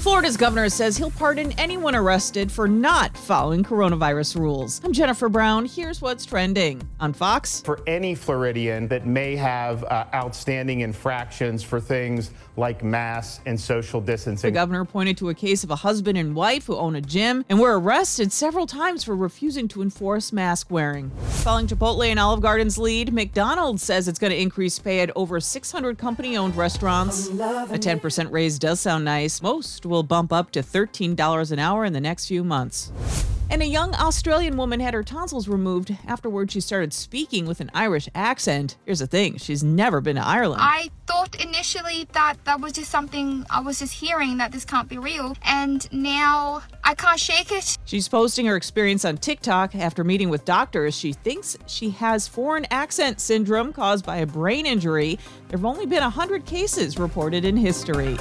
Florida's governor says he'll pardon anyone arrested for not following coronavirus rules. I'm Jennifer Brown. Here's what's trending on Fox. For any Floridian that may have uh, outstanding infractions for things like masks and social distancing. The governor pointed to a case of a husband and wife who own a gym and were arrested several times for refusing to enforce mask wearing. Following Chipotle and Olive Garden's lead, McDonald's says it's going to increase pay at over 600 company owned restaurants. A 10% raise does sound nice. Most will bump up to $13 an hour in the next few months. And a young Australian woman had her tonsils removed. Afterward, she started speaking with an Irish accent. Here's the thing she's never been to Ireland. I thought initially that that was just something I was just hearing, that this can't be real. And now I can't shake it. She's posting her experience on TikTok after meeting with doctors. She thinks she has foreign accent syndrome caused by a brain injury. There have only been 100 cases reported in history.